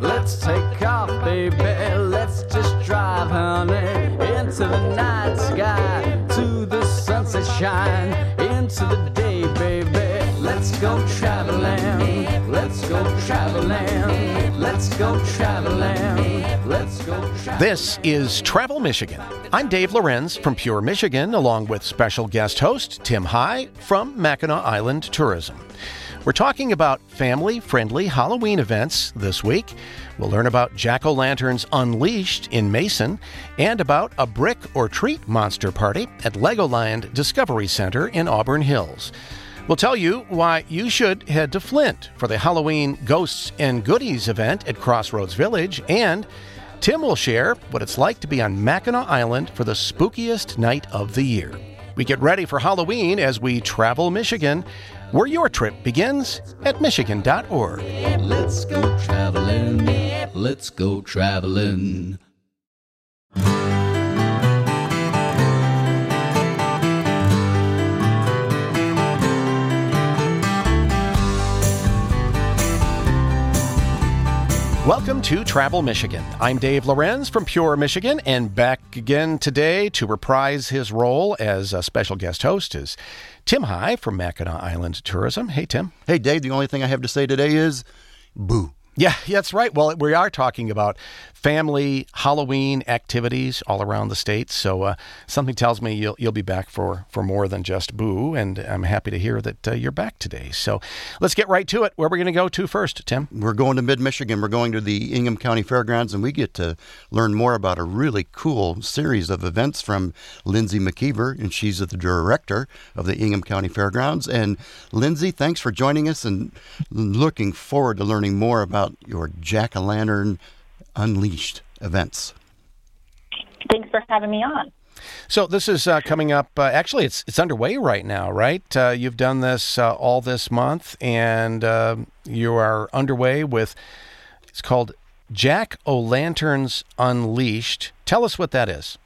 Let's take off, baby. Let's just drive, honey, into the night sky, to the sunset shine, into the day, baby. Let's go traveling. Let's go traveling. Let's go traveling. Let's go traveling. This is Travel Michigan. I'm Dave Lorenz from Pure Michigan, along with special guest host Tim Hygh from Mackinac Island Tourism. We're talking about family friendly Halloween events this week. We'll learn about Jack O' Lanterns Unleashed in Mason and about a brick or treat monster party at Legoland Discovery Center in Auburn Hills. We'll tell you why you should head to Flint for the Halloween Ghosts and Goodies event at Crossroads Village, and Tim will share what it's like to be on Mackinac Island for the spookiest night of the year. We get ready for Halloween as we travel Michigan, where your trip begins at Michigan.org. Let's go traveling. Let's go traveling. Welcome to Travel Michigan. I'm Dave Lorenz from Pure Michigan, and back again today to reprise his role as a special guest host is Tim Hygh from Mackinac Island Tourism. Hey, Tim. Hey, Dave, the only thing I have to say today is boo. Yeah, that's right. Well, we are talking about family Halloween activities all around the state. So uh, something tells me you'll you'll be back for for more than just boo, and I'm happy to hear that uh, you're back today. So let's get right to it. Where are we going to go to first, Tim? We're going to mid Michigan. We're going to the Ingham County Fairgrounds, and we get to learn more about a really cool series of events from Lindsay McKeever, and she's the director of the Ingham County Fairgrounds. And Lindsay, thanks for joining us, and looking forward to learning more about your Jack o' Lantern Unleashed events. Thanks for having me on. So this is uh, coming up. Uh, actually, it's it's underway right now, right? Uh, you've done this uh, all this month, and uh, you are underway with. It's called Jack O' Lanterns Unleashed. Tell us what that is.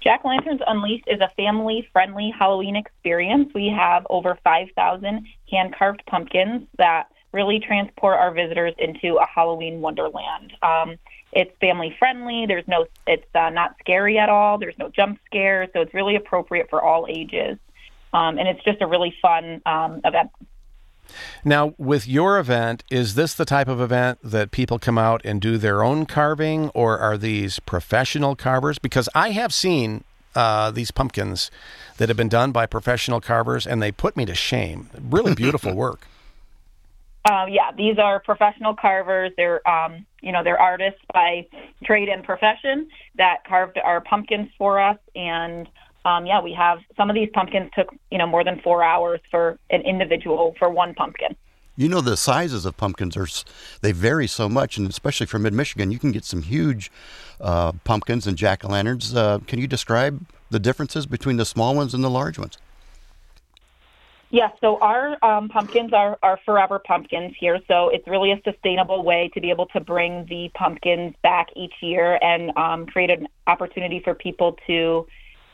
Jack Lanterns Unleashed is a family friendly Halloween experience. We have over 5,000 hand carved pumpkins that really transport our visitors into a Halloween wonderland. Um, it's family friendly. There's no, it's uh, not scary at all. There's no jump scares, so it's really appropriate for all ages. Um, and it's just a really fun um, event. Now, with your event, is this the type of event that people come out and do their own carving, or are these professional carvers? Because I have seen uh, these pumpkins that have been done by professional carvers, and they put me to shame. Really beautiful work. Um, yeah, these are professional carvers. They're, um, you know, they're artists by trade and profession that carved our pumpkins for us. And um, yeah, we have some of these pumpkins took, you know, more than four hours for an individual for one pumpkin. You know the sizes of pumpkins are they vary so much, and especially for mid Michigan, you can get some huge uh, pumpkins and jack o' lanterns. Uh, can you describe the differences between the small ones and the large ones? Yeah, so our um, pumpkins are, are forever pumpkins here. So it's really a sustainable way to be able to bring the pumpkins back each year and um, create an opportunity for people to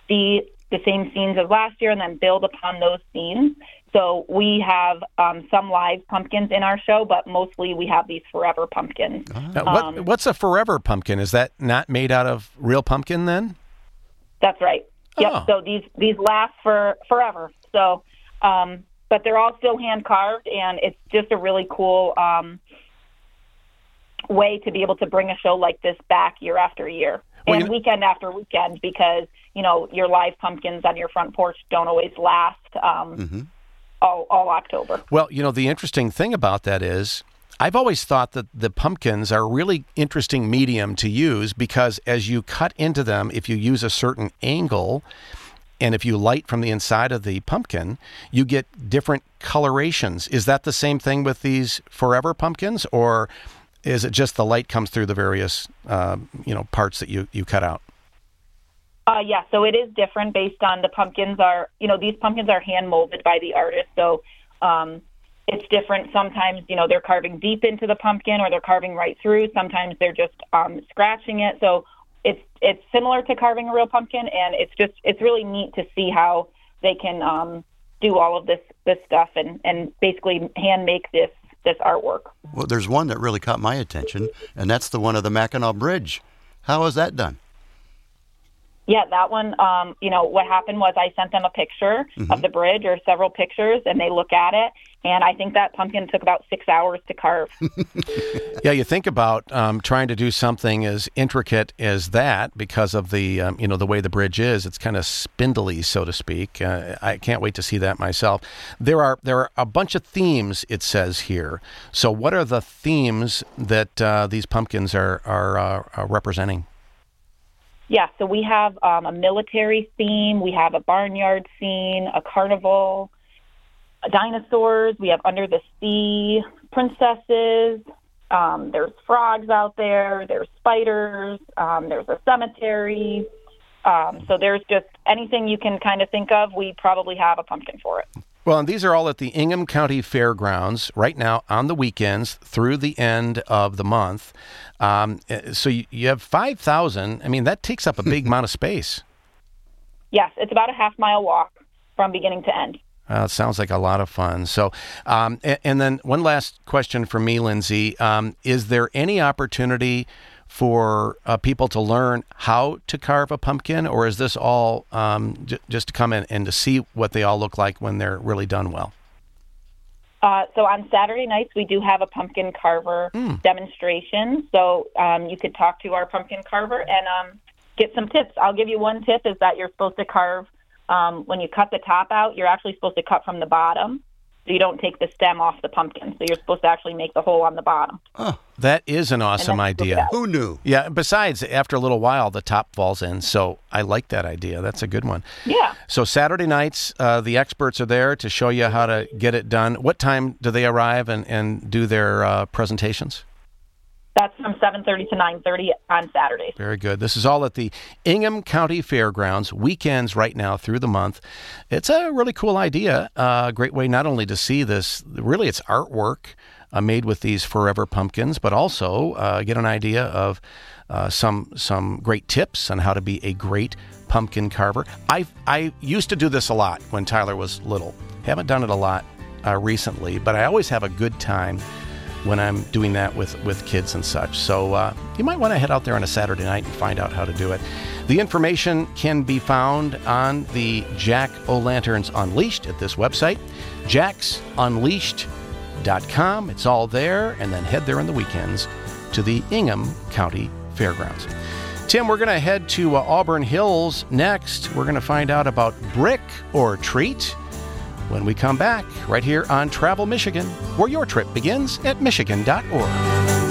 see the same scenes as last year and then build upon those scenes. So we have um, some live pumpkins in our show, but mostly we have these forever pumpkins. Now, what, what's a forever pumpkin? Is that not made out of real pumpkin then? That's right. Yep. Oh. So these these last for forever. So, um, but they're all still hand carved, and it's just a really cool um, way to be able to bring a show like this back year after year Well, and you know- weekend after weekend because you know your live pumpkins on your front porch don't always last um, all all October. Well, you know, the interesting thing about that is I've always thought that the pumpkins are a really interesting medium to use because as you cut into them, if you use a certain angle and if you light from the inside of the pumpkin, you get different colorations. Is that the same thing with these forever pumpkins or is it just the light comes through the various uh, you know parts that you, you cut out? Uh, yeah, so it is different based on the pumpkins are, you know, these pumpkins are hand molded by the artist. So um, it's different. Sometimes, you know, they're carving deep into the pumpkin or they're carving right through. Sometimes they're just um, scratching it. So it's it's similar to carving a real pumpkin, and it's just it's really neat to see how they can um, do all of this this stuff and and basically hand make this this artwork. Well, there's one that really caught my attention, and that's the one of the Mackinac Bridge. How is that done? Yeah, that one. Um, you know, what happened was I sent them a picture Mm-hmm. of the bridge or several pictures, and they look at it. And I think that pumpkin took about six hours to carve. Yeah, you think about um, trying to do something as intricate as that because of the um, you know the way the bridge is. It's kind of spindly, so to speak. Uh, I can't wait to see that myself. There are there are a bunch of themes. It says here. So, what are the themes that uh, these pumpkins are are, uh, are representing? Yeah, so we have um, a military theme, we have a barnyard scene, a carnival, dinosaurs, we have under the sea, princesses, um, there's frogs out there, there's spiders, um, there's a cemetery. Um, so there's just anything you can kind of think of, we probably have a pumpkin for it. Well, and these are all at the Ingham County Fairgrounds right now on the weekends through the end of the month. Um, eh, so you, you have 5,000. I mean, that takes up a big amount of space. Yes, it's about a half mile walk from beginning to end. Uh, it sounds like a lot of fun. So, um, and, and then one last question for me, Lindsay. Um, is there any opportunity for uh, people to learn how to carve a pumpkin, or is this all um, j- just to come in and to see what they all look like when they're really done well? Uh, so on Saturday nights, we do have a pumpkin carver demonstration. So um, you could talk to our pumpkin carver and um, get some tips. I'll give you one tip: is that you're supposed to carve um, when you cut the top out. You're actually supposed to cut from the bottom, so you don't take the stem off the pumpkin. So you're supposed to actually make the hole on the bottom. Oh, That is an awesome idea. Who knew? Yeah. Besides, after a little while, the top falls in. So I like that idea. That's a good one. Yeah. So Saturday nights, uh, the experts are there to show you how to get it done. What time do they arrive and, and do their uh, presentations? That's from 7:30 to 9:30 on Saturdays. Very good. This is all at the Ingham County Fairgrounds, weekends right now through the month. It's a really cool idea. A uh, great way not only to see this, really, it's artwork uh, made with these forever pumpkins, but also uh, get an idea of uh, some some great tips on how to be a great pumpkin carver. I I used to do this a lot when Tyler was little. Haven't done it a lot uh, recently, but I always have a good time when I'm doing that with, with kids and such. So uh, you might want to head out there on a Saturday night and find out how to do it. The information can be found on the Jack O' Lanterns Unleashed at this website, jacksunleashed.com. It's all there, and then head there on the weekends to the Ingham County Fairgrounds. Tim, we're going to head to uh, Auburn Hills next. We're going to find out about brick or treat when we come back right here on Travel Michigan, where your trip begins at Michigan.org.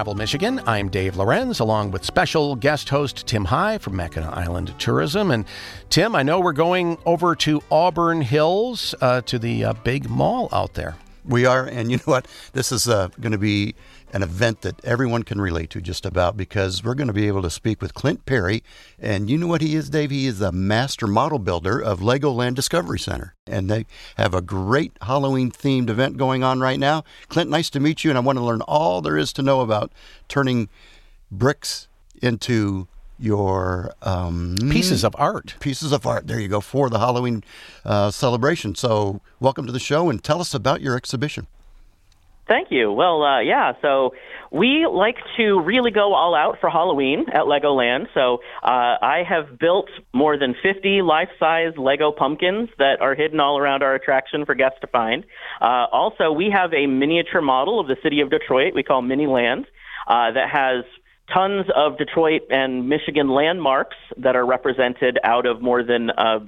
Travel Michigan. I'm Dave Lorenz, along with special guest host Tim Hygh from Mackinac Island Tourism. And Tim, I know we're going over to Auburn Hills uh, to the uh, big mall out there. We are, and you know what? This is uh, going to be an event that everyone can relate to just about because we're going to be able to speak with Clint Perry. And you know what he is, Dave? He is the master model builder of Legoland Discovery Center. And they have a great Halloween themed event going on right now. Clint, nice to meet you. And I want to learn all there is to know about turning bricks into your um, Pieces of art. pieces of art. There you go for the Halloween uh, celebration. So, welcome to the show and tell us about your exhibition. Thank you. Well, uh, yeah, so we like to really go all out for Halloween at Legoland. So uh, I have built more than 50 life size Lego pumpkins that are hidden all around our attraction for guests to find. Uh, also, we have a miniature model of the city of Detroit we call Mini Land uh, that has tons of Detroit and Michigan landmarks that are represented out of more than uh,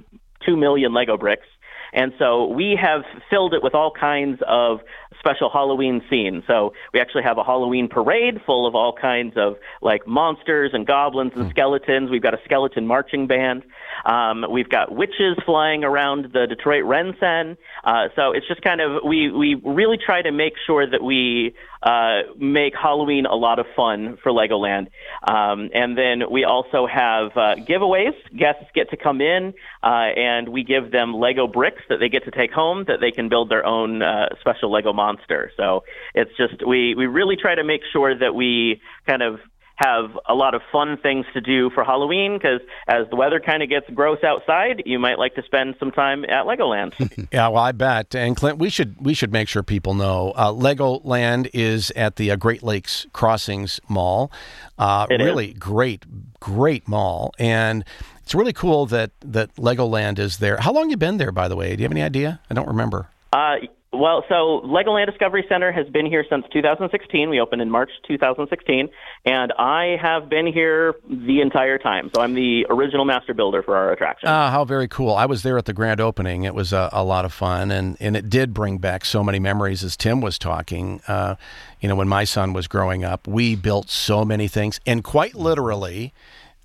2 million Lego bricks. And so we have filled it with all kinds of special Halloween scenes. So we actually have a Halloween parade full of all kinds of like monsters and goblins and hmm. skeletons. We've got a skeleton marching band. Um, we've got witches flying around the Detroit RenCen. Uh, so it's just kind of we we really try to make sure that we uh, make Halloween a lot of fun for Legoland. Um, and then we also have uh, giveaways. Guests get to come in uh, and we give them Lego bricks that they get to take home that they can build their own uh, special Lego monster. So it's just we we really try to make sure that we kind of have a lot of fun things to do for Halloween because as the weather kind of gets gross outside, you might like to spend some time at Legoland. Yeah, well, I bet. And Clint, we should we should make sure people know uh, Legoland is at the uh, Great Lakes Crossings Mall. Uh, It is. really great, great mall, and it's really cool that that Legoland is there. How long you been there, by the way? Do you have any idea? I don't remember. Uh, well, so Legoland Discovery Center has been here since 2016. We opened in March 2016, and I have been here the entire time. So I'm the original master builder for our attraction. Ah, how very cool! I was there at the grand opening. It was a, a lot of fun, and and it did bring back so many memories. As Tim was talking, uh, you know, when my son was growing up, we built so many things, and quite literally,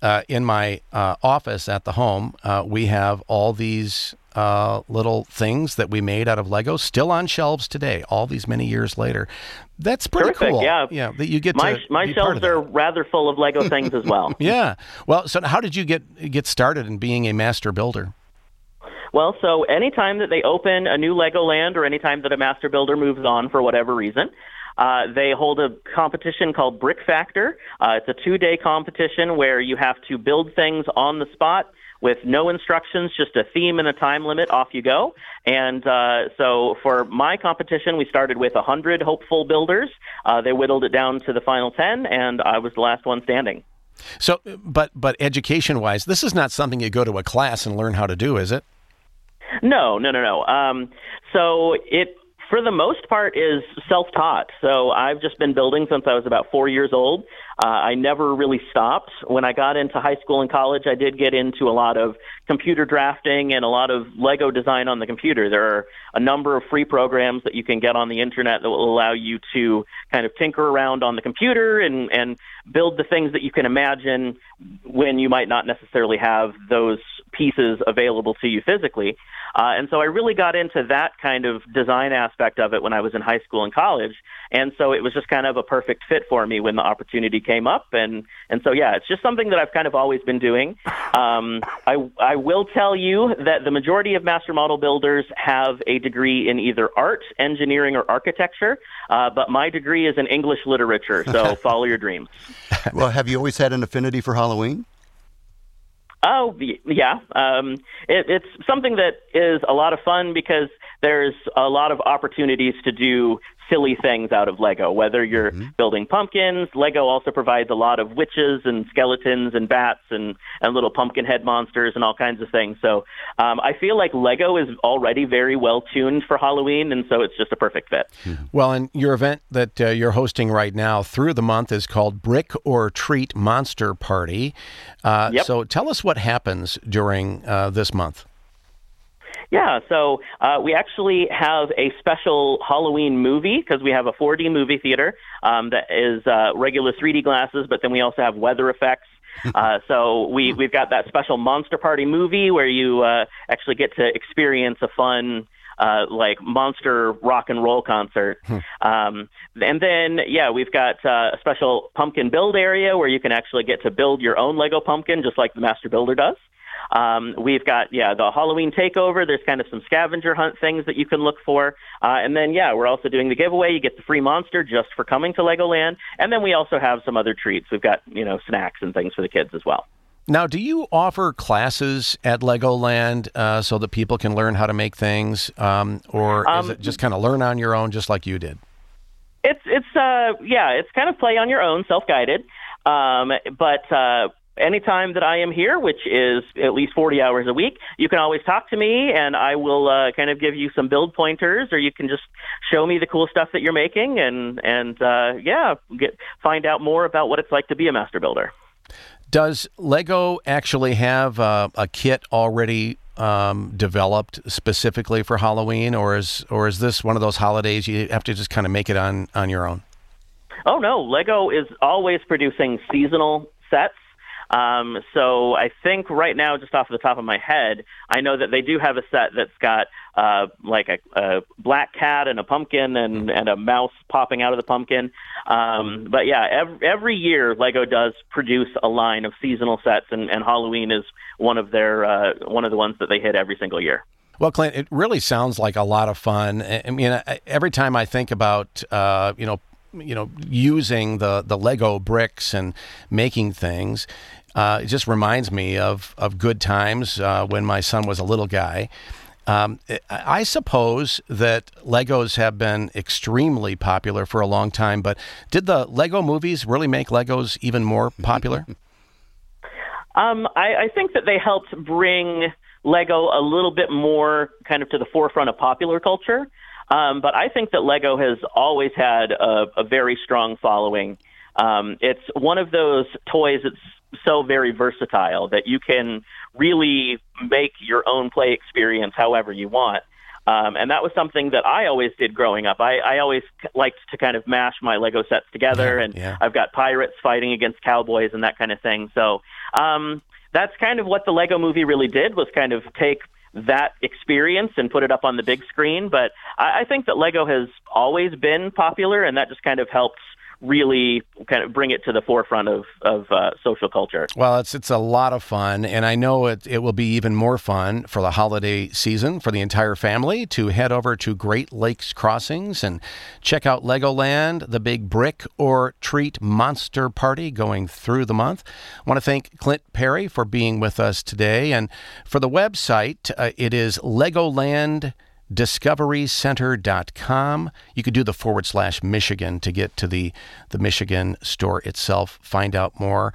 uh, in my uh, office at the home, uh, we have all these uh, little things that we made out of Lego still on shelves today, all these many years later. That's pretty Terrific, cool. yeah. yeah, that you get my to my shelves are rather full of Lego things as well. Yeah. Well, so how did you get get started in being a master builder? Well, so anytime that they open a new Legoland or anytime that a master builder moves on for whatever reason, uh, they hold a competition called Brick Factor. Uh, it's a two day competition where you have to build things on the spot with no instructions, just a theme and a time limit. Off you go. And uh, so for my competition, we started with 100 hopeful builders. Uh, they whittled it down to the final 10, and I was the last one standing. So, but but education wise, this is not something you go to a class and learn how to do, is it? No, no, no, no. Um, so it, for the most part, is self-taught. So I've just been building since I was about four years old. Uh, I never really stopped. When I got into high school and college, I did get into a lot of computer drafting and a lot of Lego design on the computer. There are a number of free programs that you can get on the internet that will allow you to kind of tinker around on the computer and, and build the things that you can imagine when you might not necessarily have those pieces available to you physically. Uh, and so I really got into that kind of design aspect of it when I was in high school and college. And so it was just kind of a perfect fit for me when the opportunity came up. And, and so, yeah, it's just something that I've kind of always been doing. Um, I, I will tell you that the majority of master model builders have a degree in either art, engineering, or architecture. Uh, but my degree is in English literature. So follow your dreams. well, have you always had an affinity for Halloween? Oh, yeah. Um, it, it's something that is a lot of fun because there's a lot of opportunities to do silly things out of Lego. Whether you're building pumpkins, Lego also provides a lot of witches and skeletons and bats and, and little pumpkin head monsters and all kinds of things. So um, I feel like Lego is already very well tuned for Halloween, and so it's just a perfect fit. Well, and your event that uh, you're hosting right now through the month is called Brick or Treat Monster Party. Uh, Yep. So tell us what happens during uh, this month. Yeah, so uh, we actually have a special Halloween movie because we have a 4D movie theater um, that is uh, regular 3D glasses, but then we also have weather effects. Uh, so we we've got that special Monster Party movie where you uh, actually get to experience a fun. Uh, like monster rock and roll concert, um, and then yeah, we've got uh, a special pumpkin build area where you can actually get to build your own Lego pumpkin, just like the Master Builder does. Um, we've got yeah the Halloween takeover. There's kind of some scavenger hunt things that you can look for, uh, and then yeah we're also doing the giveaway. You get the free monster just for coming to Legoland, and then we also have some other treats. We've got you know snacks and things for the kids as well. Now, do you offer classes at Legoland uh, so that people can learn how to make things, um, or is Um, it just kind of learn on your own, just like you did? It's it's uh yeah it's kind of play on your own, self guided, um, but. Uh, Anytime that I am here, which is at least 40 hours a week, you can always talk to me and I will uh, kind of give you some build pointers or you can just show me the cool stuff that you're making and, and uh, yeah, get, find out more about what it's like to be a master builder. Does Lego actually have uh, a kit already um, developed specifically for Halloween, or is or is this one of those holidays you have to just kind of make it on on your own? Oh no, Lego is always producing seasonal sets. Um, so I think right now, just off the top of my head, I know that they do have a set that's got uh, like a, a black cat and a pumpkin and, and a mouse popping out of the pumpkin. Um, but yeah, every, every year Lego does produce a line of seasonal sets, and, and Halloween is one of their uh, one of the ones that they hit every single year. Well, Clint, it really sounds like a lot of fun. I mean, every time I think about, uh, you know, you know, using the the Lego bricks and making things, uh, it just reminds me of of good times uh, when my son was a little guy. Um, I suppose that Legos have been extremely popular for a long time, but did the Lego movies really make Legos even more popular? um, I, I think that they helped bring Lego a little bit more kind of to the forefront of popular culture. Um, but I think that Lego has always had a, a very strong following. Um, it's one of those toys that's so very versatile that you can really make your own play experience however you want. Um, and that was something that I always did growing up. I, I always liked to kind of mash my Lego sets together, and yeah. I've got pirates fighting against cowboys and that kind of thing. So um, that's kind of what the Lego movie really did was kind of take that experience and put it up on the big screen. But I, I think that Lego has always been popular, and that just kind of helps really kind of bring it to the forefront of, of uh, social culture. Well, it's it's a lot of fun, and I know it, it will be even more fun for the holiday season for the entire family to head over to Great Lakes Crossings and check out Legoland, the big brick or treat monster party going through the month. I want to thank Clint Perry for being with us today, and for the website, uh, it is Legoland discoverycenter.com. You could do the forward slash Michigan to get to the, the Michigan store itself, find out more.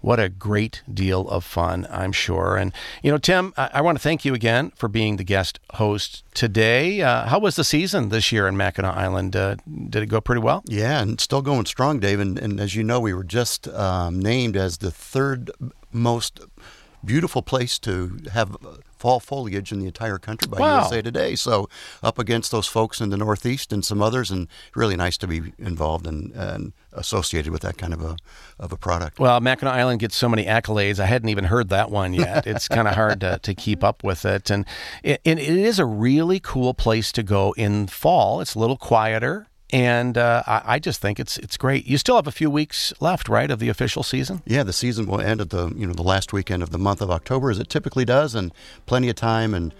What a great deal of fun, I'm sure. And, you know, Tim, I, I want to thank you again for being the guest host today. Uh, how was the season this year in Mackinac Island? Uh, did it go pretty well? Yeah, and still going strong, Dave. And, and as you know, we were just um, named as the third most beautiful place to have fall foliage in the entire country by wow. USA Today. So up against those folks in the Northeast and some others, and really nice to be involved and, and associated with that kind of a of a product. Well, Mackinac Island gets so many accolades. I hadn't even heard that one yet. it's kind of hard to, to keep up with it, and it, it is a really cool place to go in fall. It's a little quieter and uh, I, I, just think it's it's great. You still have a few weeks left, right, of the official season? Yeah, the season will end at the you know the last weekend of the month of October, as it typically does, and plenty of time, and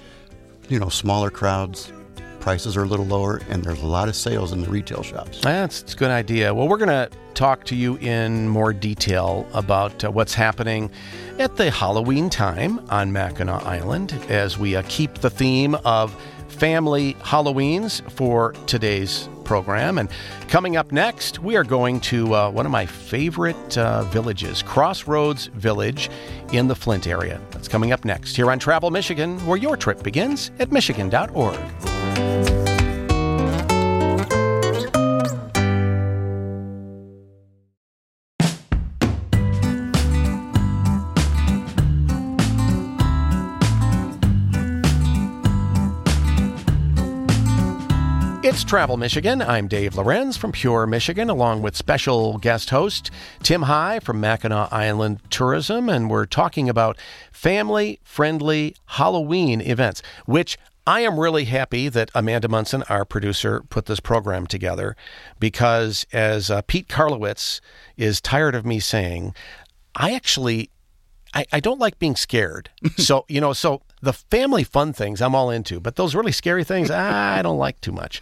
you know smaller crowds. Prices are a little lower, and there's a lot of sales in the retail shops. That's a good idea. Well, we're going to talk to you in more detail about uh, what's happening at the Halloween time on Mackinac Island as we uh, keep the theme of family Halloweens for today's program. And coming up next, we are going to uh, one of my favorite uh, villages, Crossroads Village in the Flint area. That's coming up next here on Travel Michigan, where your trip begins at Michigan.org. It's Travel Michigan. I'm Dave Lorenz from Pure Michigan, along with special guest host Tim Hygh from Mackinac Island Tourism, and we're talking about family friendly Halloween events, which I am really happy that Amanda Munson, our producer, put this program together because, as uh, Pete Karlowitz is tired of me saying, I actually I, I don't like being scared. so, you know, so the family fun things I'm all into, but those really scary things I don't like too much.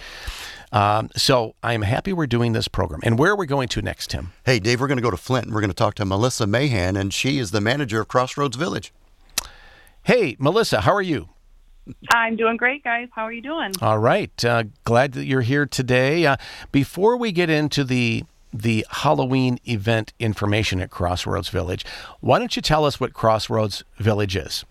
Um, so I'm happy we're doing this program. And where are we going to next, Tim? Hey, Dave, we're going to go to Flint and we're going to talk to Melissa Mahan, and she is the manager of Crossroads Village. Hey, Melissa, how are you? I'm doing great, guys. How are you doing? All right. Uh, glad that you're here today. Uh, before we get into the the Halloween event information at Crossroads Village. Why don't you tell us what Crossroads Village is?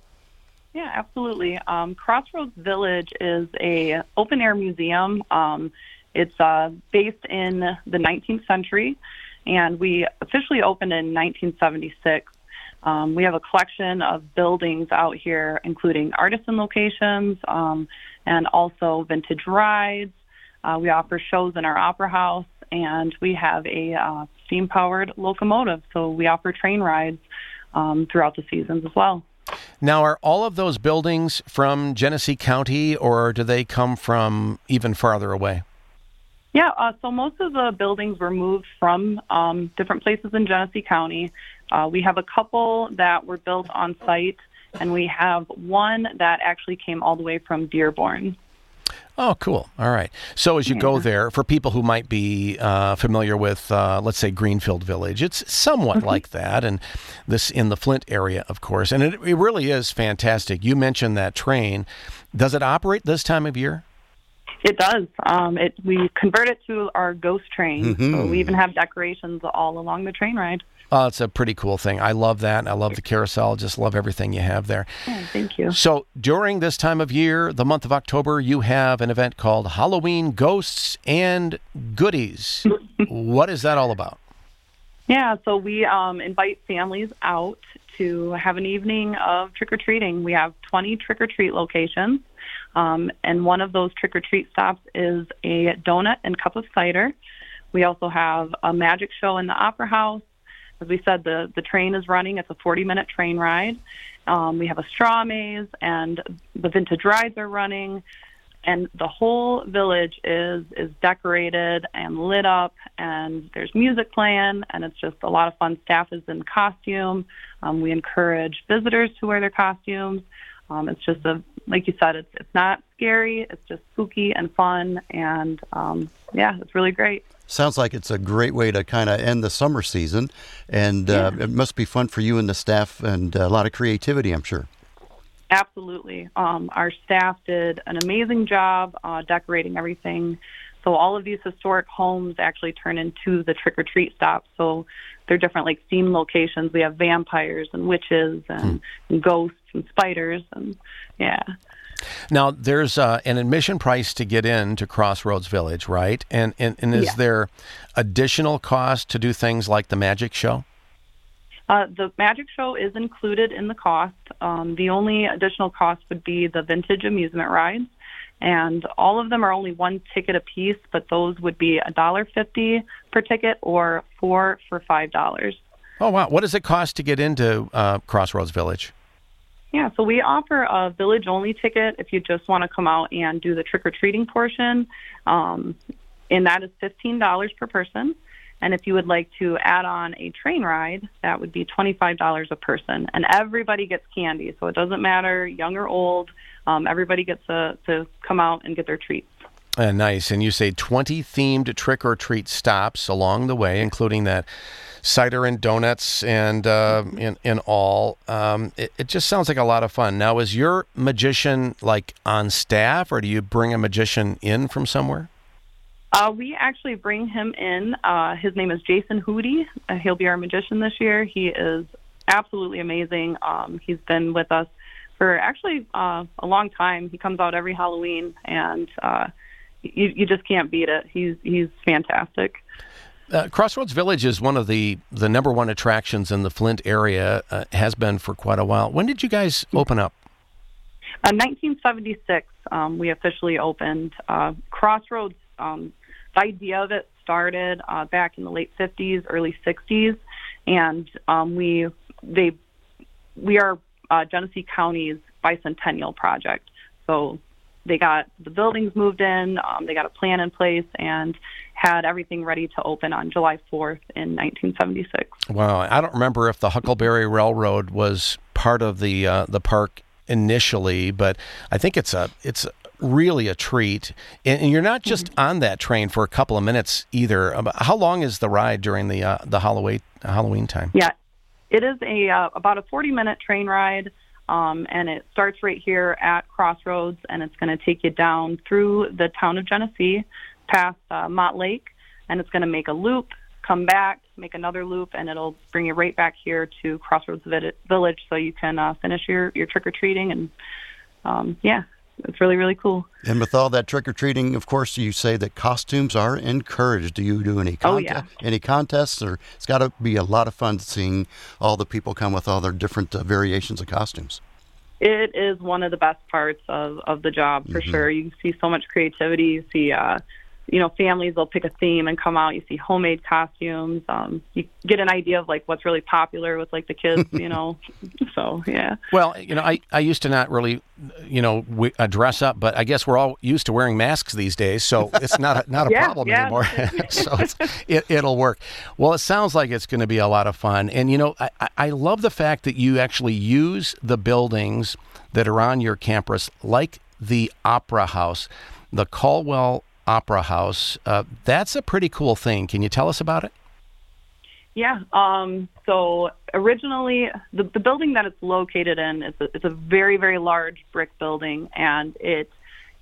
Yeah, absolutely. Um, Crossroads Village is a open air museum. Um, it's uh, based in the 19th century, and we officially opened in 1976. Um, we have a collection of buildings out here, including artisan locations um, and also vintage rides. Uh, we offer shows in our opera house, and we have a uh, steam powered locomotive. So we offer train rides um, throughout the seasons as well. Now, are all of those buildings from Genesee County, or do they come from even farther away? Yeah, uh, so most of the buildings were moved from um, different places in Genesee County. Uh, we have a couple that were built on site, and we have one that actually came all the way from Dearborn. Oh, cool. All right. So as you yeah. go there, for people who might be uh, familiar with, uh, let's say, Greenfield Village, it's somewhat mm-hmm. like that, and this in the Flint area, of course, and it, it really is fantastic. You mentioned that train. Does it operate this time of year? It does. Um, it we convert it to our ghost train. Mm-hmm. So we even have decorations all along the train ride. Oh, it's a pretty cool thing. I love that. I love the carousel. Just love everything you have there. Oh, thank you. So during this time of year, the month of October, you have an event called Halloween Ghosts and Goodies. what is that all about? Yeah, so we um, invite families out to have an evening of trick or treating. We have 20 trick or treat locations. Um, and one of those trick or treat stops is a donut and cup of cider. We also have a magic show in the Opera House. As we said, the, the train is running. It's a 40 minute train ride. Um, we have a straw maze, and the vintage rides are running. And the whole village is is decorated and lit up, and there's music playing, and it's just a lot of fun. Staff is in costume. Um, we encourage visitors to wear their costumes. Um, it's just a like you said, it's it's not scary. It's just spooky and fun, and um, yeah, it's really great. Sounds like it's a great way to kind of end the summer season, and uh, it must be fun for you and the staff, and a lot of creativity, I'm sure. Absolutely. Um, our staff did an amazing job uh, decorating everything. So all of these historic homes actually turn into the trick or treat stops. So they're different like theme locations. We have vampires and witches and, hmm. and ghosts and spiders and yeah. Now, there's uh, an admission price to get in to Crossroads Village, right? And and, and is yeah. there additional cost to do things like the magic show? Uh, the magic show is included in the cost. Um, the only additional cost would be the vintage amusement rides, and all of them are only one ticket a piece, but those would be a dollar fifty per ticket or four for five dollars. Oh wow! What does it cost to get into uh, Crossroads Village? Yeah, so we offer a village only ticket if you just want to come out and do the trick or treating portion, um, and that is $15 per person. And if you would like to add on a train ride, that would be $25 a person. And everybody gets candy, so it doesn't matter, young or old, um, everybody gets to, to come out and get their treats. Uh, nice. And you say 20 themed trick or treat stops along the way, including that cider and donuts and uh, in, all. Um, it, it, just sounds like a lot of fun. Now, is your magician like on staff, or do you bring a magician in from somewhere? Uh, we actually bring him in. Uh, his name is Jason Hootie. Uh, he'll be our magician this year. He is absolutely amazing. Um, he's been with us for actually uh, a long time. He comes out every Halloween, and uh, you, you just can't beat it. He's he's fantastic. Uh, Crossroads Village is one of the, the number one attractions in the Flint area, uh, has been for quite a while. When did you guys open up? Uh, 1976, um, we officially opened. Uh, Crossroads, um, the idea of it started uh, back in the late 50s, early 60s, and um, we they we are uh, Genesee County's bicentennial project. So they got the buildings moved in, um, they got a plan in place, and had everything ready to open on July 4th in 1976. Wow, I don't remember if the Huckleberry Railroad was part of the uh, the park initially, but I think it's a it's really a treat. And, and you're not just mm-hmm. on that train for a couple of minutes either. How long is the ride during the uh, the Halloween Halloween time? Yeah, it is a uh, about a 40 minute train ride. Um, and it starts right here at Crossroads, and it's going to take you down through the town of Genesee, past uh, Mott Lake, and it's going to make a loop, come back, make another loop, and it'll bring you right back here to Crossroads Village, so you can uh, finish your your trick or treating. And um, yeah, it's really really cool. And with all that trick or treating, of course, you say that costumes are encouraged. Do you do any Oh, yeah. any contests, or it's got to be a lot of fun seeing all the people come with all their different uh, variations of costumes. It is one of the best parts of, of the job for sure. You see so much creativity. You see, uh, you know, families will pick a theme and come out. You see homemade costumes. Um, you get an idea of like what's really popular with like the kids, you know. so yeah. Well, you know, I, I used to not really, you know, w- uh, dress up, but I guess we're all used to wearing masks these days, so it's not a, not a Yeah, problem yeah. anymore. so it's, it, it'll work. Well, it sounds like it's going to be a lot of fun, and you know, I, I- I love the fact that you actually use the buildings that are on your campus, like the Opera House, the Colwell Opera House. Uh, that's a pretty cool thing. Can you tell us about it? Yeah. Um, so originally, the, the building that it's located in is a, it's a very, very large brick building, and it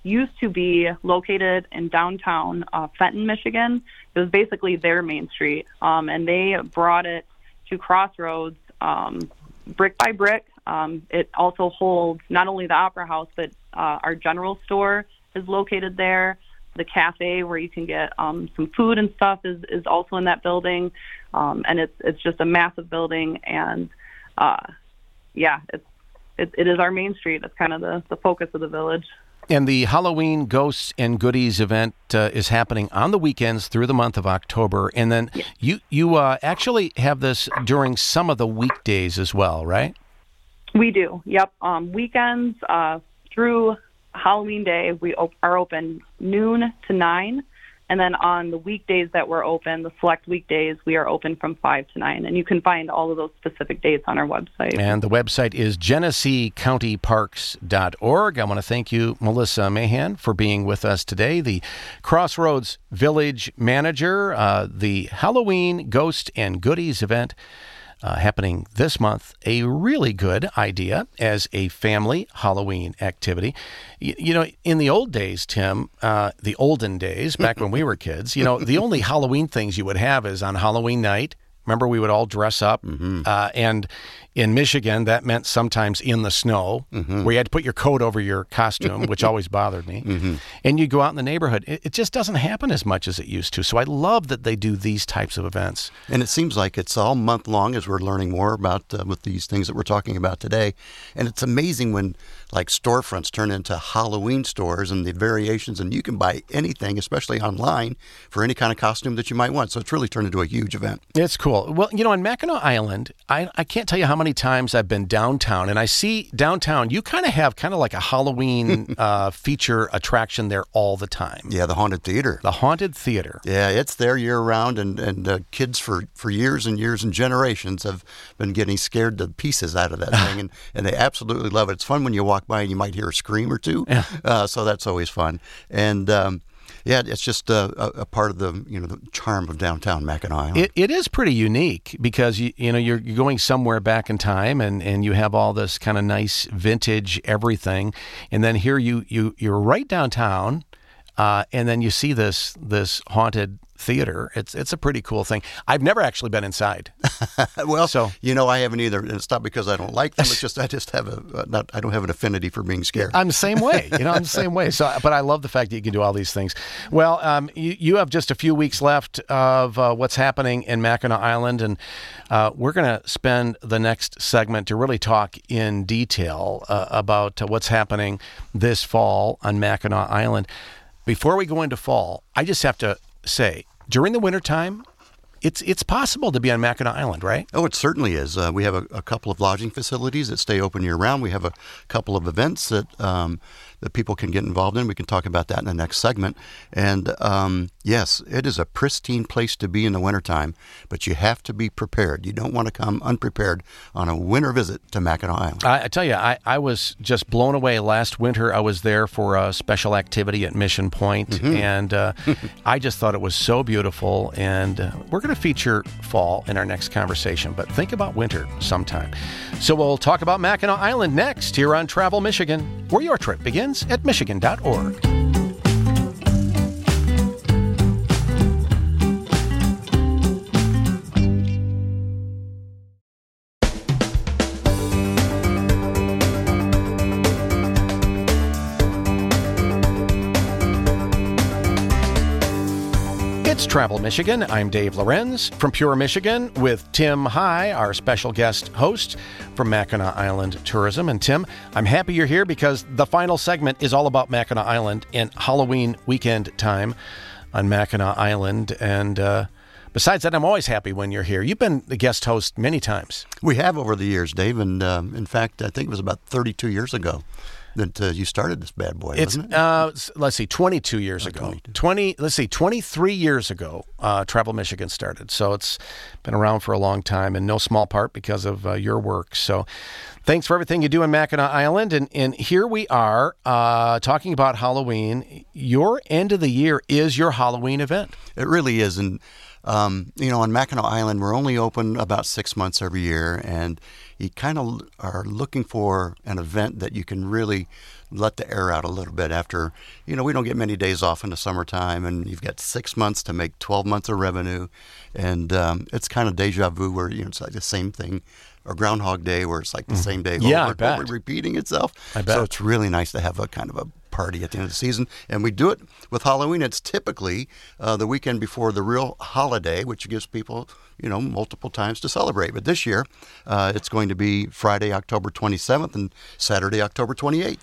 used to be located in downtown uh, Fenton, Michigan. It was basically their main street, um, and they brought it to Crossroads um, brick by brick. Um, it also holds not only the Opera House, but uh, our general store is located there. The cafe where you can get um, some food and stuff is, is also in that building, um, and it's it's just a massive building. And uh, yeah, it's it, it is our main street. It's kind of the, the focus of the village. And the Halloween Ghosts and Goodies event uh, is happening on the weekends through the month of October, and then you you uh, actually have this during some of the weekdays as well, right? We do. Yep. Um, weekends uh, through Halloween Day, we op- are open noon to nine, and then on the weekdays that we're open, the select weekdays, we are open from five to nine. And you can find all of those specific dates on our website. And the website is GeneseeCountyParks.org. I want to thank you, Melissa Mahan, for being with us today, the Crossroads Village Manager, uh, the Halloween Ghost and Goodies event. Uh, happening this month, a really good idea as a family Halloween activity. You, you know, in the old days, Tim, uh, the olden days, back when we were kids, you know, the only Halloween things you would have is on Halloween night. Remember, we would all dress up, uh, and in Michigan, that meant sometimes in the snow, where you had to put your coat over your costume, which always bothered me. And you go out in the neighborhood. It, it just doesn't happen as much as it used to. So I love that they do these types of events. And it seems like it's all month long as we're learning more about uh, with these things that we're talking about today. And it's amazing when like storefronts turn into Halloween stores and the variations, and you can buy anything, especially online, for any kind of costume that you might want. So it's really turned into a huge event. It's cool. Well, you know, on Mackinac Island, I, I can't tell you how many times I've been downtown, and I see downtown, you kind of have kind of like a Halloween uh, feature attraction there all the time. Yeah, the haunted theater. The Haunted Theater. Yeah, it's there year round, and and uh, kids for, for years and years and generations have been getting scared to pieces out of that thing, and, and they absolutely love it. It's fun when you walk by and you might hear a scream or two, uh, so that's always fun. And um, yeah, it's just a, a part of the you know the charm of downtown Mackinac Island. It, it is pretty unique because you you know you're, you're going somewhere back in time and, and you have all this kind of nice vintage everything, and then here you you you're right downtown, uh, and then you see this this haunted theater. It's it's a pretty cool thing. I've never actually been inside. well, so- you know, I haven't either, and it's not because I don't like them. It's just I just have a uh, not I don't have an affinity for being scared. I'm the same way. You know, I'm the same way. So, but I love the fact that you can do all these things. Well, um, you, you have just a few weeks left of uh, what's happening in Mackinac Island, and uh, we're going to spend the next segment to really talk in detail uh, about uh, what's happening this fall on Mackinac Island. Before we go into fall, I just have to say, during the wintertime, it's it's possible to be on Mackinac Island, right? Oh, it certainly is. Uh, we have a, a couple of lodging facilities that stay open year round. We have a couple of events that um, that people can get involved in. We can talk about that in the next segment. And um, yes, it is a pristine place to be in the wintertime, but you have to be prepared. You don't want to come unprepared on a winter visit to Mackinac Island. I, I tell you, I, I was just blown away last winter. I was there for a special activity at Mission Point, and uh, I just thought it was so beautiful. And uh, we're going to feature fall in our next conversation, but think about winter sometime. So we'll talk about Mackinac Island next here on Travel Michigan, where your trip begins at Michigan.org. Travel Michigan. I'm Dave Lorenz from Pure Michigan with Tim Hygh, our special guest host from Mackinac Island Tourism. And Tim, I'm happy you're here because the final segment is all about Mackinac Island and Halloween weekend time on Mackinac Island. And uh, besides that, I'm always happy when you're here. You've been the guest host many times. We have over the years, Dave, and um, in fact, I think it was about 32 years ago that uh, you started this bad boy. It's it? uh, let's see, 22 years Oh, ago. 22. 20. Let's see, 23 years ago, uh, Travel Michigan started. So it's been around for a long time, in no small part because of uh, your work. So thanks for everything you do in Mackinac Island, and and here we are uh, talking about Halloween. Your end of the year is your Halloween event. It really is, and um, you know, on Mackinac Island, we're only open about six months every year, and you kind of are looking for an event that you can really let the air out a little bit. After you know, we don't get many days off in the summertime, and you've got six months to make twelve months of revenue, and um, it's kind of deja vu where you know it's like the same thing. Or Groundhog Day, where it's like the same day Mm-hmm. Yeah, over and over, repeating itself. I bet. So it's really nice to have a kind of a party at the end of the season. And we do it with Halloween. It's typically uh, the weekend before the real holiday, which gives people, you know, multiple times to celebrate. But this year, uh, it's going to be Friday, October 27th and Saturday, October 28th.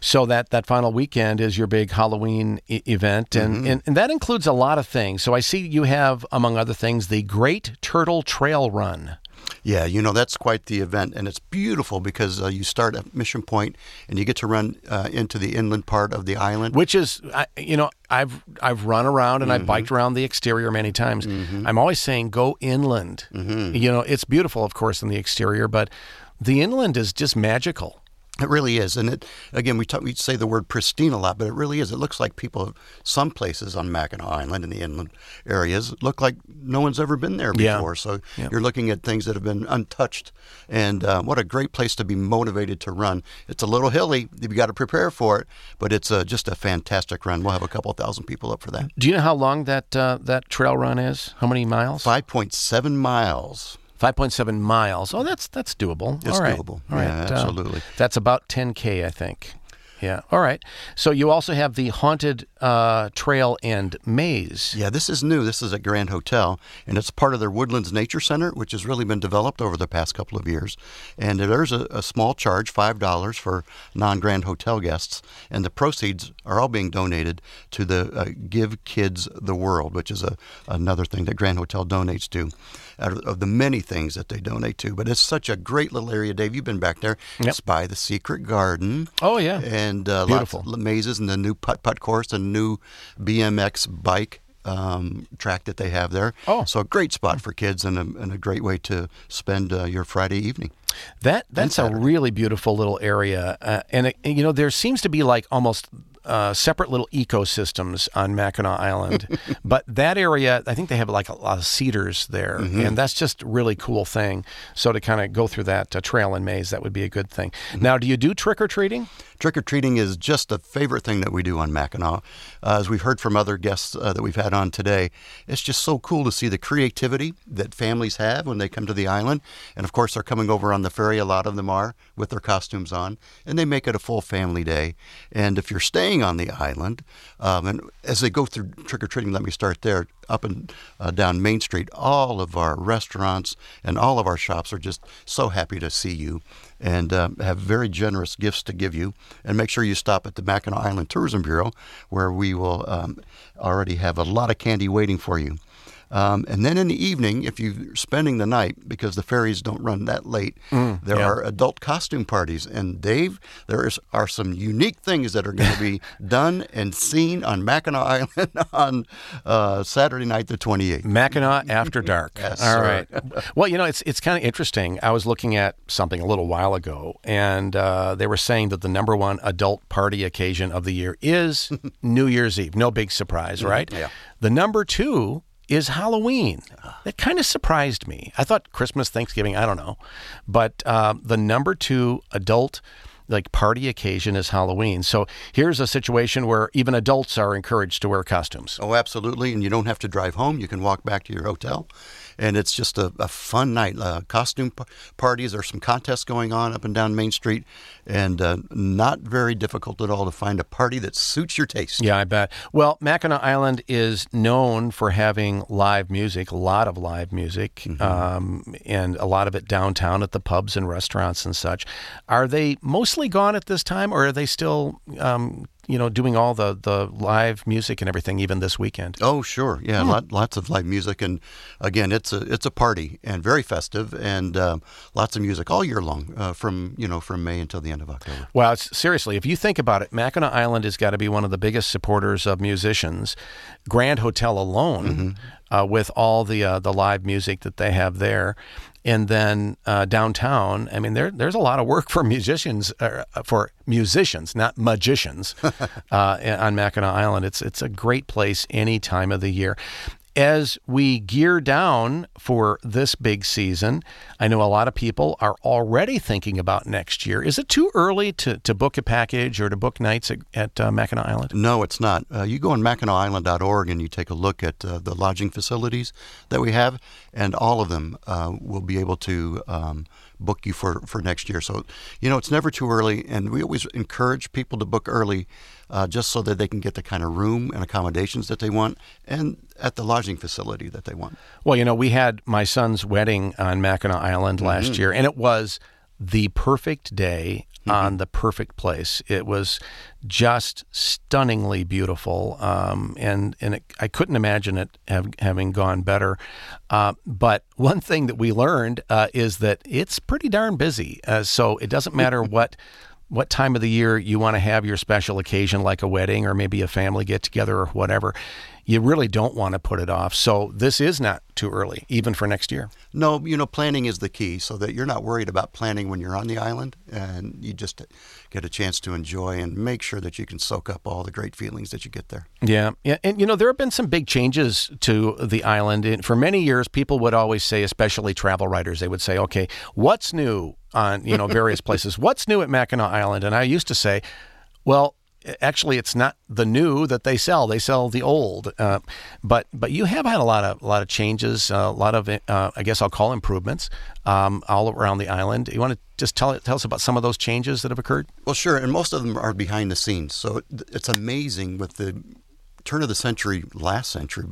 So that that final weekend is your big Halloween event, and, and and that includes a lot of things. So I see you have, among other things, the Great Turtle Trail Run. Yeah, you know, that's quite the event. And it's beautiful because uh, you start at Mission Point and you get to run uh, into the inland part of the island. which is I- you know I've I've run around and I've biked around the exterior many times. I'm always saying go inland. You know, it's beautiful, of course, in the exterior, but the inland is just magical. It really is, and it again we talk, we say the word pristine a lot, but it really is. It looks like people, some places on Mackinac Island in the inland areas, look like no one's ever been there before. Yeah. So Yeah. you're looking at things that have been untouched, and uh, what a great place to be motivated to run. It's a little hilly; you've got to prepare for it, but it's uh, just a fantastic run. We'll have a couple thousand people up for that. Do you know how long that uh, that trail run is? How many miles? Five point seven miles. Five point seven miles. Oh, that's that's doable. It's All right. doable. All right. Yeah, Uh, absolutely. that's about ten k, I think. Yeah. All right. So you also have the haunted uh, trail and maze. Yeah, this is new. This is at Grand Hotel, and it's part of their Woodlands Nature Center, which has really been developed over the past couple of years. And there's a, a small charge, five dollars for non-Grand Hotel guests, and the proceeds are all being donated to the uh, Give Kids the World, which is a another thing that Grand Hotel donates to. Out of, of the many things that they donate to, but it's such a great little area, Dave. You've been back there. Yep. It's by the Secret Garden Oh yeah. and uh, Beautiful. lots of mazes and the new putt putt course and new BMX bike um, track that they have there. Oh. so a great spot for kids and a, and a great way to spend uh, your Friday evening. That that's a really beautiful little area, uh, and it, you know there seems to be like almost uh, separate little ecosystems on Mackinac Island, but that area I think they have like a lot of cedars there, Mm-hmm. and that's just a really cool thing. So to kind of go through that uh, trail and maze, that would be a good thing. Mm-hmm. Now, do you do trick or treating? Trick or treating is just a favorite thing that we do on Mackinac. Uh, as we've heard from other guests uh, that we've had on today, it's just so cool to see the creativity that families have when they come to the island. And of course, they're coming over on the ferry. A lot of them are with their costumes on, and they make it a full family day. And if you're staying on the island, um, and as they go through trick or treating, let me start there. Up and uh, down Main Street, all of our restaurants and all of our shops are just so happy to see you and um, have very generous gifts to give you. And make sure you stop at the Mackinac Island Tourism Bureau, where we will um, already have a lot of candy waiting for you. Um, and then in the evening, if you're spending the night, because the ferries don't run that late, there yeah. are adult costume parties. And Dave, there is, are some unique things that are going to be done and seen on Mackinac Island on uh, Saturday night, the 28th. Mackinac After Dark. Yes, All right. Well, you know, it's it's kind of interesting. I was looking at something a little while ago, and uh, they were saying that the number one adult party occasion of the year is New Year's Eve. No big surprise, right? yeah. The number two is Halloween. That kind of surprised me. I thought Christmas, Thanksgiving, I don't know, but uh, the number two adult like party occasion is Halloween. So here's a situation where even adults are encouraged to wear costumes. Oh, absolutely. And you don't have to drive home. You can walk back to your hotel. And it's just a, a fun night. Uh, costume p- parties. There's some contests going on up and down Main Street, and uh, not very difficult at all to find a party that suits your taste. Yeah, I bet. Well, Mackinac Island is known for having live music, a lot of live music, um, and a lot of it downtown at the pubs and restaurants and such. Are they mostly gone at this time, or are they still, um, you know, doing all the, the live music and everything even this weekend? Oh, sure, yeah, lot, lots of live music, and again, it's a it's a party and very festive, and um, lots of music all year long, uh, from you know from May until the end of October. Well, it's, seriously, if you think about it, Mackinac Island has got to be one of the biggest supporters of musicians. Grand Hotel alone, uh, with all the uh, the live music that they have there, and then uh, downtown. I mean, there there's a lot of work for musicians, uh, for musicians, not magicians, uh, on Mackinac Island. It's it's a great place any time of the year. As we gear down for this big season, I know a lot of people are already thinking about next year. Is it too early to, to book a package or to book nights at, at uh, Mackinac Island? No, it's not. Uh, you go on MackinacIsland.org and you take a look at uh, the lodging facilities that we have, and all of them uh, will be able to um, book you for, for next year. So, you know, it's never too early, and we always encourage people to book early uh, just so that they can get the kind of room and accommodations that they want and at the lodging facility that they want. Well, you know, we had my son's wedding on Mackinac Island last year, and it was the perfect day on the perfect place. It was just stunningly beautiful, um, and and it, I couldn't imagine it have, having gone better. Uh, but one thing that we learned uh, is that it's pretty darn busy. Uh, so it doesn't matter what. What time of the year you want to have your special occasion, like a wedding or maybe a family get together or whatever, you really don't want to put it off. So, this is not too early, even for next year. No, you know, planning is the key so that you're not worried about planning when you're on the island and you just get a chance to enjoy and make sure that you can soak up all the great feelings that you get there. Yeah, yeah, and you know there have been some big changes to the island. And for many years, people would always say, especially travel writers, they would say, "Okay, what's new on you know various places? What's new at Mackinac Island?" And I used to say, "Well." Actually, it's not the new that they sell; they sell the old. Uh, but but you have had a lot of a lot of changes, a lot of uh, I guess I'll call improvements um, all around the island. You want to just tell tell us about some of those changes that have occurred? Well, sure, and most of them are behind the scenes. So it's amazing with the turn of the century, last century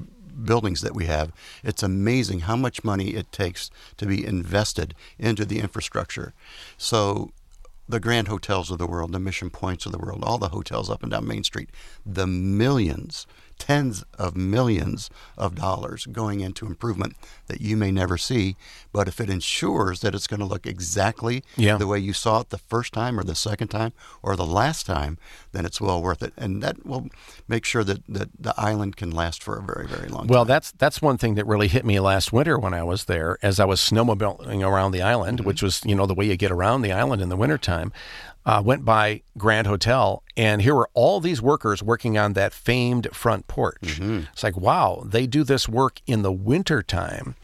buildings that we have. It's amazing how much money it takes to be invested into the infrastructure. So the grand hotels of the world, the mission points of the world, all the hotels up and down Main Street, the millions, tens of millions of dollars going into improvement that you may never see. But if it ensures that it's going to look exactly Yeah. the way you saw it the first time or the second time or the last time, then it's well worth it. And that will make sure that, that the island can last for a very, very long Well, time. Well, that's that's one thing that really hit me last winter when I was there, as I was snowmobiling around the island, mm-hmm. which was you know the way you get around the island in the wintertime. Uh, went by Grand Hotel, and here were all these workers working on that famed front porch. It's like, wow, they do this work in the wintertime.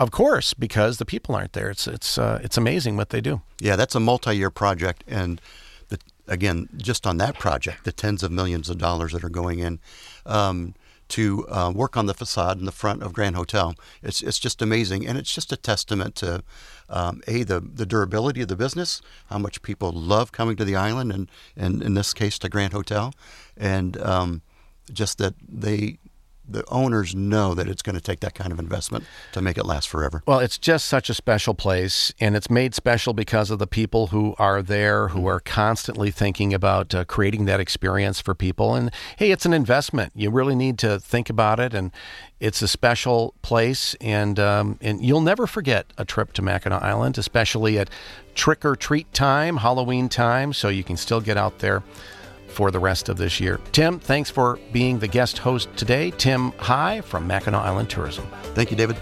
Of course, because the people aren't there. It's it's uh, it's amazing what they do. Yeah, that's a multi-year project, and the, again, just on that project, the tens of millions of dollars that are going in um, to uh, work on the facade in the front of Grand Hotel, it's it's just amazing, and it's just a testament to um, a the the durability of the business, how much people love coming to the island, and and in this case to Grand Hotel, and um, just that they. The owners know that it's going to take that kind of investment to make it last forever. Well, it's just such a special place, and it's made special because of the people who are there, who are constantly thinking about uh, creating that experience for people. And hey, it's an investment. You really need to think about it, and it's a special place, and um, and you'll never forget a trip to Mackinac Island, especially at trick or treat time, Halloween time. So you can still get out there for the rest of this year. Tim, thanks for being the guest host today. Tim Hygh from Mackinac Island Tourism. Thank you, David.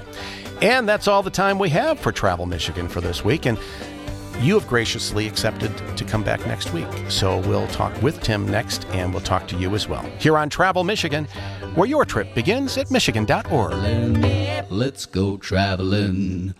And that's all the time we have for Travel Michigan for this week. And you have graciously accepted to come back next week. So we'll talk with Tim next, and we'll talk to you as well here on Travel Michigan, where your trip begins at Michigan.org. Let's go traveling.